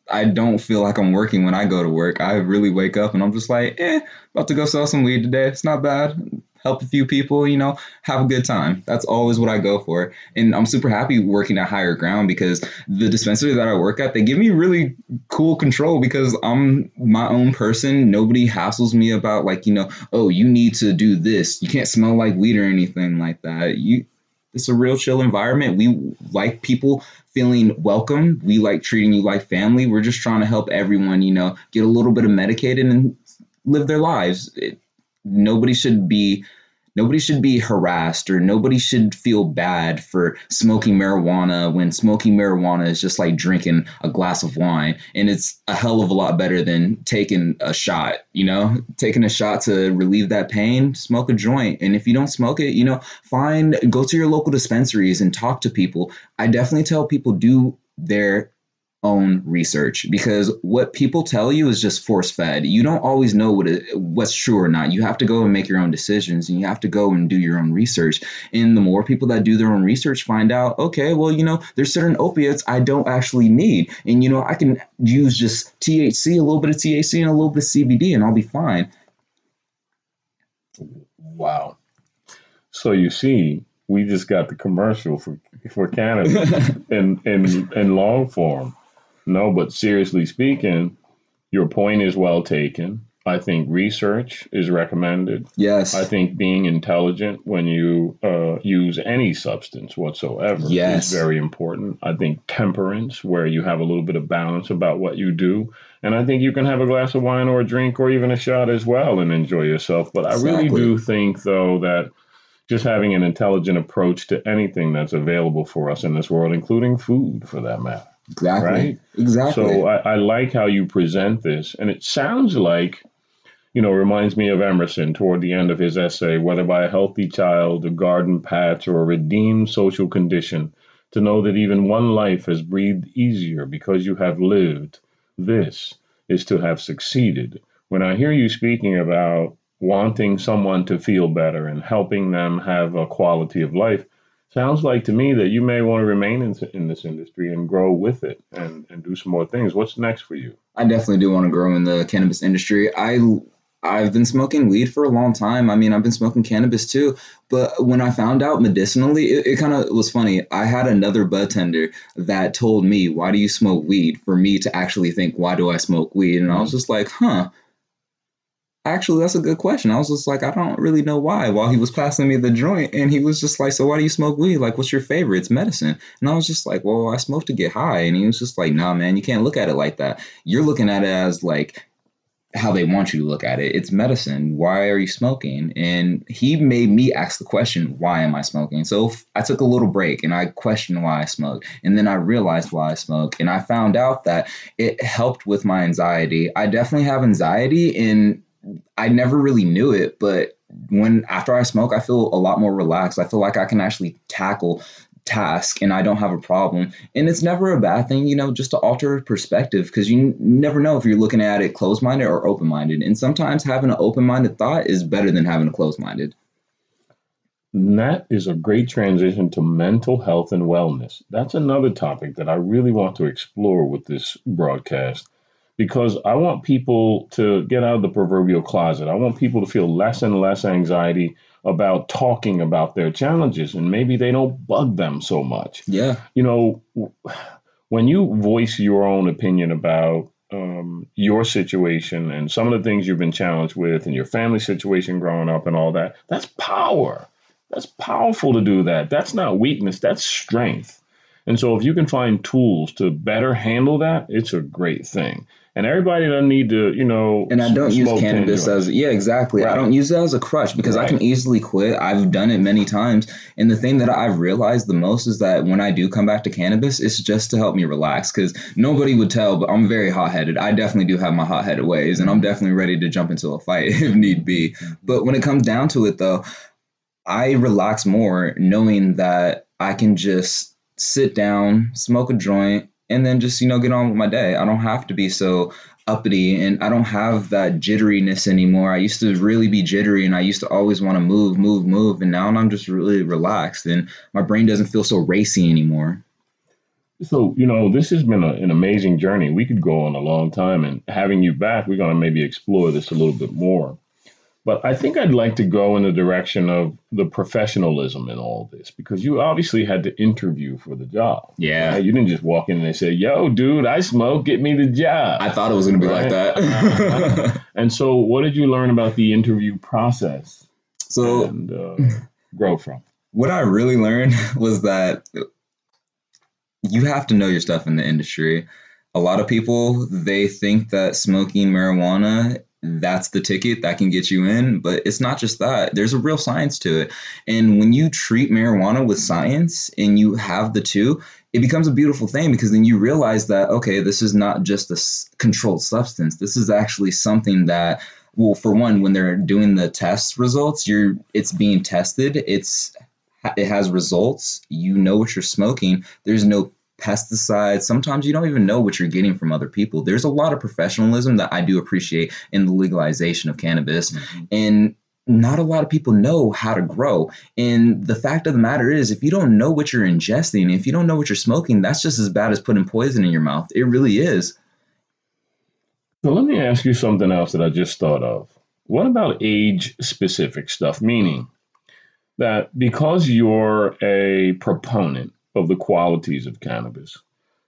I don't feel like I'm working when I go to work. I really wake up and I'm just like, eh, about to go sell some weed today. It's not bad help a few people, you know, have a good time. That's always what I go for. And I'm super happy working at Higher Ground because the dispensary that I work at, they give me really cool control because I'm my own person. Nobody hassles me about like, you know, oh, you need to do this. You can't smell like weed or anything like that. You it's a real chill environment. We like people feeling welcome. We like treating you like family. We're just trying to help everyone, you know, get a little bit of medicated and live their lives. It, nobody should be nobody should be harassed or nobody should feel bad for smoking marijuana when smoking marijuana is just like drinking a glass of wine and it's a hell of a lot better than taking a shot you know? Taking a shot to relieve that pain smoke a joint. And if you don't smoke it you know find go to your local dispensaries and talk to people. I definitely tell people do their own research because what people tell you is just force fed. You don't always know what it, what's true or not. You have to go and make your own decisions and you have to go and do your own research. And the more people that do their own research find out, okay, well, you know, there's certain opiates I don't actually need. And, you know, I can use just THC, a little bit of THC, and a little bit of CBD, and I'll be fine. Wow. So you see, we just got the commercial for for cannabis [laughs] in in in long form. No, but seriously speaking, your point is well taken. I think research is recommended. Yes. I think being intelligent when you uh, use any substance whatsoever yes. is very important. I think temperance, where you have a little bit of balance about what you do. And I think you can have a glass of wine or a drink or even a shot as well and enjoy yourself. But I really do think, though, that just having an intelligent approach to anything that's available for us in this world, including food for that matter, Exactly. Right? Exactly. So I, I like how you present this. And it sounds like, you know, reminds me of Emerson toward the end of his essay, whether by a healthy child, a garden patch, or a redeemed social condition, to know that even one life has breathed easier because you have lived. This is to have succeeded. When I hear you speaking about wanting someone to feel better and helping them have a quality of life, sounds like to me that you may want to remain in, in this industry and grow with it and, and do some more things. What's next for you? I definitely do want to grow in the cannabis industry. I I've been smoking weed for a long time. I mean, I've been smoking cannabis too. But when I found out medicinally, it, it kind of was funny. I had another bud tender that told me, Why do you smoke weed? for me to actually think, Why do I smoke weed? And I was mm-hmm. just like, Huh, Actually, that's a good question. I was just like, I don't really know why. While he was passing me the joint, and he was just like, So why do you smoke weed? Like, what's your favorite? It's medicine. And I was just like, Well, I smoke to get high. And he was just like, Nah, man, you can't look at it like that. You're looking at it as like, how they want you to look at it. It's medicine. Why are you smoking? And he made me ask the question, why am I smoking? So I took a little break and I questioned why I smoke. And then I realized why I smoke. And I found out that it helped with my anxiety. I definitely have anxiety and I never really knew it, but when after I smoke, I feel a lot more relaxed. I feel like I can actually tackle task and I don't have a problem. And it's never a bad thing, you know, just to alter perspective because you n- never know if you're looking at it closed minded or open minded. And sometimes having an open minded thought is better than having a closed minded. That is a great transition to mental health and wellness. That's another topic that I really want to explore with this broadcast because I want people to get out of the proverbial closet. I want people to feel less and less anxiety about talking about their challenges and maybe they don't bug them so much. Yeah. You know, when you voice your own opinion about um, your situation and some of the things you've been challenged with and your family situation growing up and all that, that's power. That's powerful to do that. That's not weakness, that's strength. And so if you can find tools to better handle that, it's a great thing. And everybody doesn't need to, you know. And I don't use cannabis as yeah, exactly. Right. I don't use it as a crutch because right. I can easily quit. I've done it many times. And the thing that I've realized the most is that when I do come back to cannabis, it's just to help me relax. Because nobody would tell, but I'm very hot headed. I definitely do have my hot headed ways, and I'm definitely ready to jump into a fight [laughs] if need be. Mm-hmm. But when it comes down to it, though, I relax more knowing that I can just sit down, smoke a joint, and then just you know get on with my day. I don't have to be so uppity and I don't have that jitteriness anymore. I used to really be jittery and I used to always want to move, move, move, and now I'm just really relaxed and my brain doesn't feel so racy anymore. So, you know, this has been a, an amazing journey. We could go on a long time and having you back, we're going to maybe explore this a little bit more. But I think I'd like to go in the direction of the professionalism in all this because you obviously had to interview for the job. Yeah. Right? You didn't just walk in and say, yo, dude, I smoke, get me the job. I thought it was going to be right? like that. [laughs] [laughs] and so, what did you learn about the interview process? So, and uh, [laughs] grow from? What I really learned was that you have to know your stuff in the industry. A lot of people, they think that smoking marijuana that's the ticket that can get you in. But it's not just that, there's a real science to it. And when you treat marijuana with science and you have the two, it becomes a beautiful thing because then you realize that, okay, this is not just a controlled substance. This is actually something that well for one when they're doing the test results you're it's being tested it's it has results you know what you're smoking there's no pesticides. Sometimes you don't even know what you're getting from other people. There's a lot of professionalism that I do appreciate in the legalization of cannabis. Mm-hmm. And not a lot of people know how to grow. And the fact of the matter is, if you don't know what you're ingesting, if you don't know what you're smoking, that's just as bad as putting poison in your mouth. It really is. So let me ask you something else that I just thought of. What about age specific stuff? Meaning that because you're a proponent of the qualities of cannabis.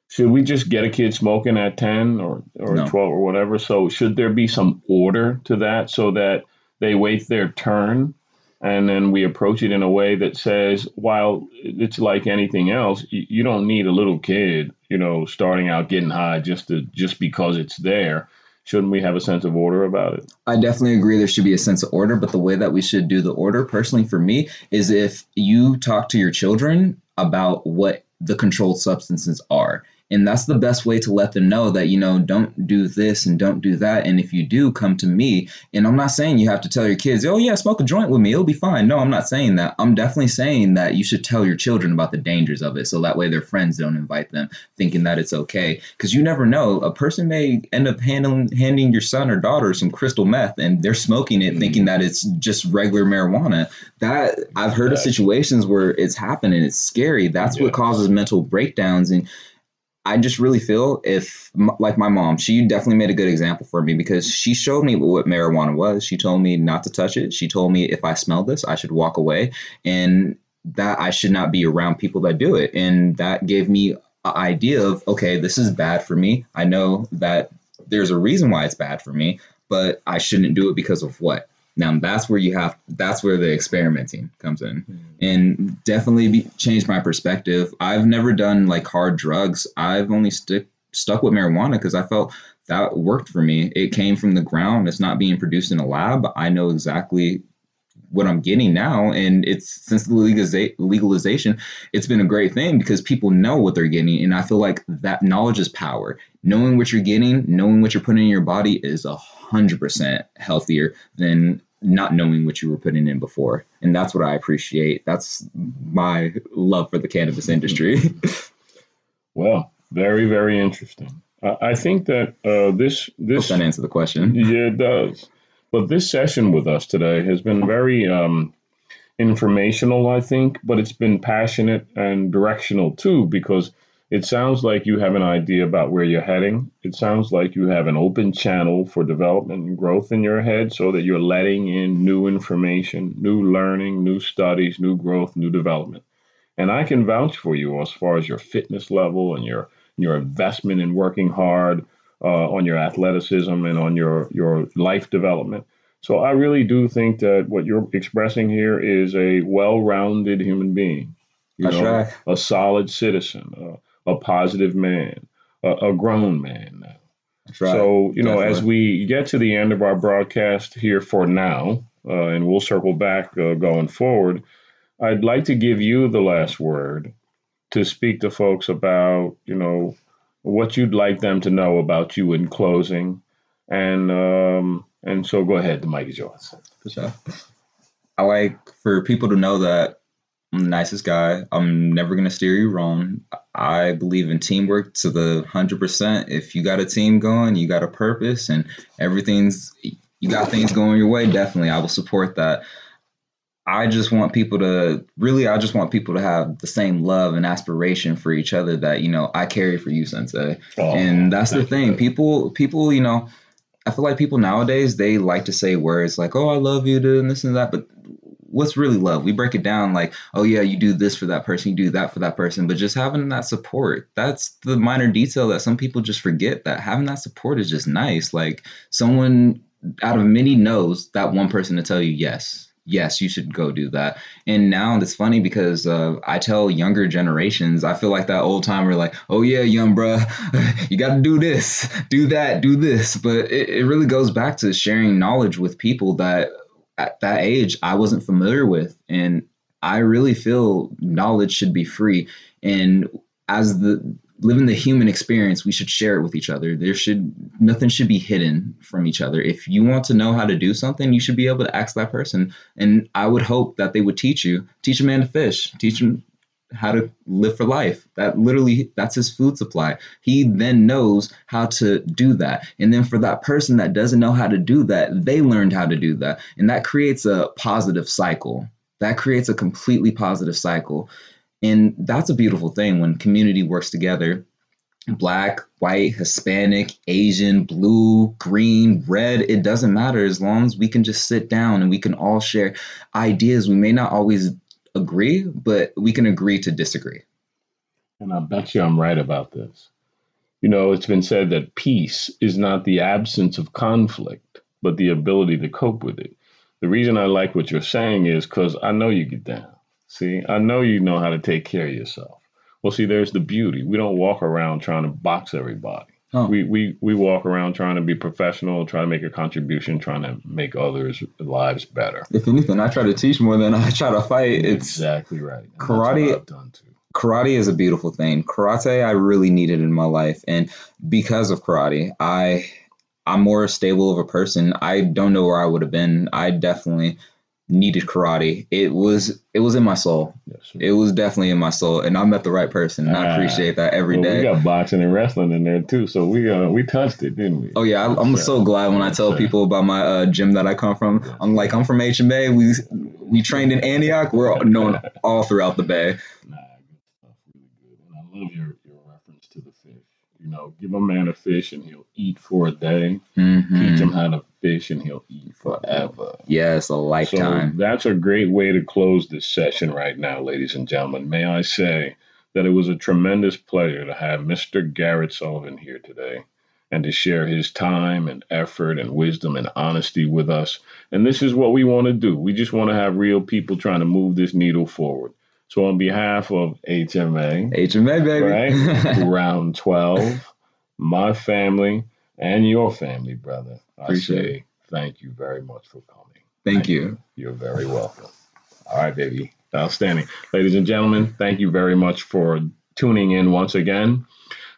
Should we just get a kid smoking at 10 or, or no. 12 or whatever? So, should there be some order to that so that they wait their turn and then we approach it in a way that says, while it's like anything else, you don't need a little kid, you know, starting out getting high just to just because it's there shouldn't we have a sense of order about it? I definitely agree there should be a sense of order, but the way that we should do the order, personally for me, is if you talk to your children about what the controlled substances are and that's the best way to let them know that, you know, don't do this and don't do that. And if you do, come to me. And I'm not saying you have to tell your kids, oh, yeah, smoke a joint with me. It'll be fine. No, I'm not saying that. I'm definitely saying that you should tell your children about the dangers of it. So that way their friends don't invite them thinking that it's okay. Because you never know. A person may end up handling, handing your son or daughter some crystal meth and they're smoking it thinking mm-hmm. that it's just regular marijuana. That I've heard of situations where it's happening. It's scary. That's yeah. what causes mental breakdowns. And I just really feel if, like my mom, she definitely made a good example for me because she showed me what marijuana was. She told me not to touch it. She told me if I smelled this, I should walk away and that I should not be around people that do it. And that gave me an idea of, okay, this is bad for me. I know that there's a reason why it's bad for me, but I shouldn't do it because of what? Now that's where you have that's where the experimenting comes in, mm-hmm. and definitely be, changed my perspective. I've never done like hard drugs. I've only stick stuck with marijuana because I felt that worked for me. It came from the ground. It's not being produced in a lab. I know exactly what I'm getting now. And it's since the legalization, it's been a great thing because people know what they're getting. And I feel like that knowledge is power. Knowing what you're getting, knowing what you're putting in your body is a hundred percent healthier than not knowing what you were putting in before. And that's what I appreciate. That's my love for the cannabis industry. [laughs] well, very, very interesting. I think that uh, this this Hope that answer the question. [laughs] Yeah, it does. But this session with us today has been very um, informational, I think, but it's been passionate and directional too, because it sounds like you have an idea about where you're heading. It sounds like you have an open channel for development and growth in your head so that you're letting in new information, new learning, new studies, new growth, new development. And I can vouch for you as far as your fitness level and your your investment in working hard, uh, on your athleticism and on your your life development. So I really do think that what you're expressing here is a well-rounded human being. You know, right. a solid citizen, a, positive man, a, a, grown man now. Right. So you know, Definitely. as we get to the end of our broadcast here for now, uh, and we'll circle back uh, going forward. I'd like to give you the last word to speak to folks about, you know, what you'd like them to know about you in closing. And um, and so go ahead, the mic is yours. For sure. I like for people to know that I'm the nicest guy. I'm never gonna steer you wrong. I believe in teamwork to the hundred percent. If you got a team going, you got a purpose, and everything's you got things going your way. Definitely, I will support that. I just want people to really, I just want people to have the same love and aspiration for each other that, you know, I carry for you, Sensei. Oh, and that's the thing. People, people, you know, I feel like people nowadays, they like to say words like, oh, I love you, and this and that. But what's really love? We break it down like, oh, yeah, you do this for that person, you do that for that person. But just having that support, that's the minor detail that some people just forget that having that support is just nice. Like someone out of many knows that one person to tell you yes yes, you should go do that. And now it's funny because uh, I tell younger generations, I feel like that old timer, like, oh yeah, young bruh, [laughs] you got to do this, do that, do this. But it, it really goes back to sharing knowledge with people that at that age I wasn't familiar with. And I really feel knowledge should be free. And as the living the human experience we should share it with each other there should nothing should be hidden from each other if you want to know how to do something you should be able to ask that person and i would hope that they would teach you teach a man to fish teach him how to live for life. That literally that's his food supply. He then knows how to do that. And then for that person that doesn't know how to do that they learned how to do that. And that creates a positive cycle. That creates a completely positive cycle. And that's a beautiful thing when community works together. Black, white, Hispanic, Asian, blue, green, red, it doesn't matter as long as we can just sit down and we can all share ideas. We may not always agree, but we can agree to disagree. And I bet you I'm right about this. You know, it's been said that peace is not the absence of conflict, but the ability to cope with it. The reason I like what you're saying is because I know you get down. See, I know you know how to take care of yourself. Well, see, there's the beauty. We don't walk around trying to box everybody. Huh. We, we we walk around trying to be professional, trying to make a contribution, trying to make others' lives better. If anything, I try to teach more than [laughs] I try to fight. It's exactly right. And karate. Karate is a beautiful thing. Karate, I really needed in my life, and because of karate, I I'm more stable of a person. I don't know where I would have been. I definitely needed karate. It was it was in my soul. Yes, it was definitely in my soul, and I met the right person, and I ah. appreciate that every well, day. We got boxing and wrestling in there too, so we uh, we touched it, didn't we? Oh yeah, I, am so glad when I tell people about my uh, gym that I come from. I'm like I'm from H and Bay. We we trained in Antioch. We're known [laughs] all throughout the Bay. Nah, good stuff, really good, and I love your your reference to the fish. You know, give a man a fish and he'll eat for a day. Mm-hmm. Teach him how to fish and he'll eat forever. Yes, a lifetime. So that's a great way to close this session right now, ladies and gentlemen. May I say that it was a tremendous pleasure to have Mr. Garrett Sullivan here today and to share his time and effort and wisdom and honesty with us. And this is what we want to do. We just want to have real people trying to move this needle forward. So, on behalf of HMA, HMA, baby, right, [laughs] round 12, my family, and your family, brother. Appreciate I say thank you very much for coming. Thank you. You're very welcome. All right, baby. Outstanding. Ladies and gentlemen, thank you very much for tuning in once again.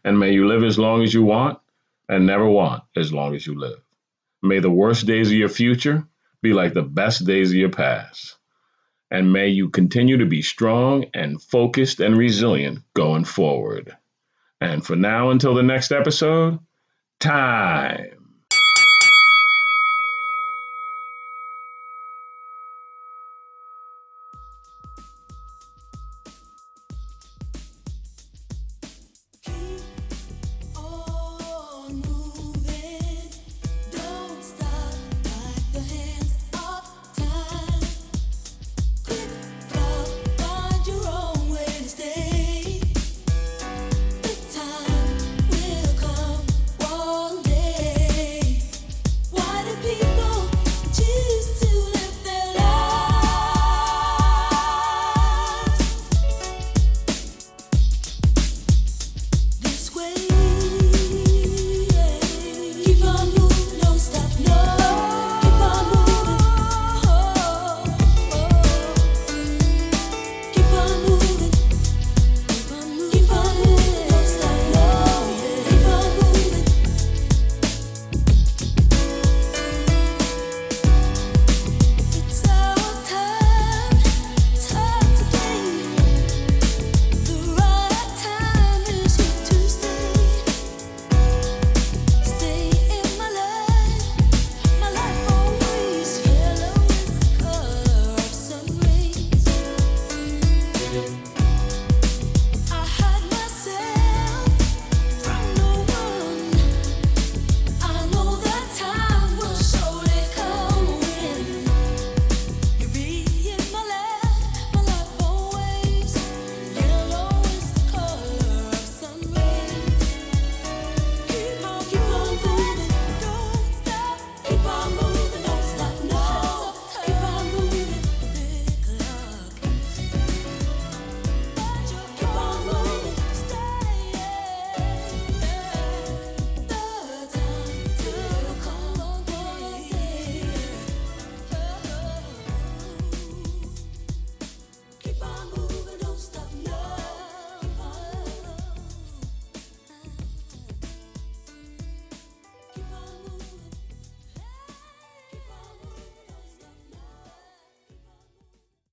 And may you live as long as you want and never want as long as you live. May the worst days of your future be like the best days of your past. And may you continue to be strong and focused and resilient going forward. And for now, until the next episode, time.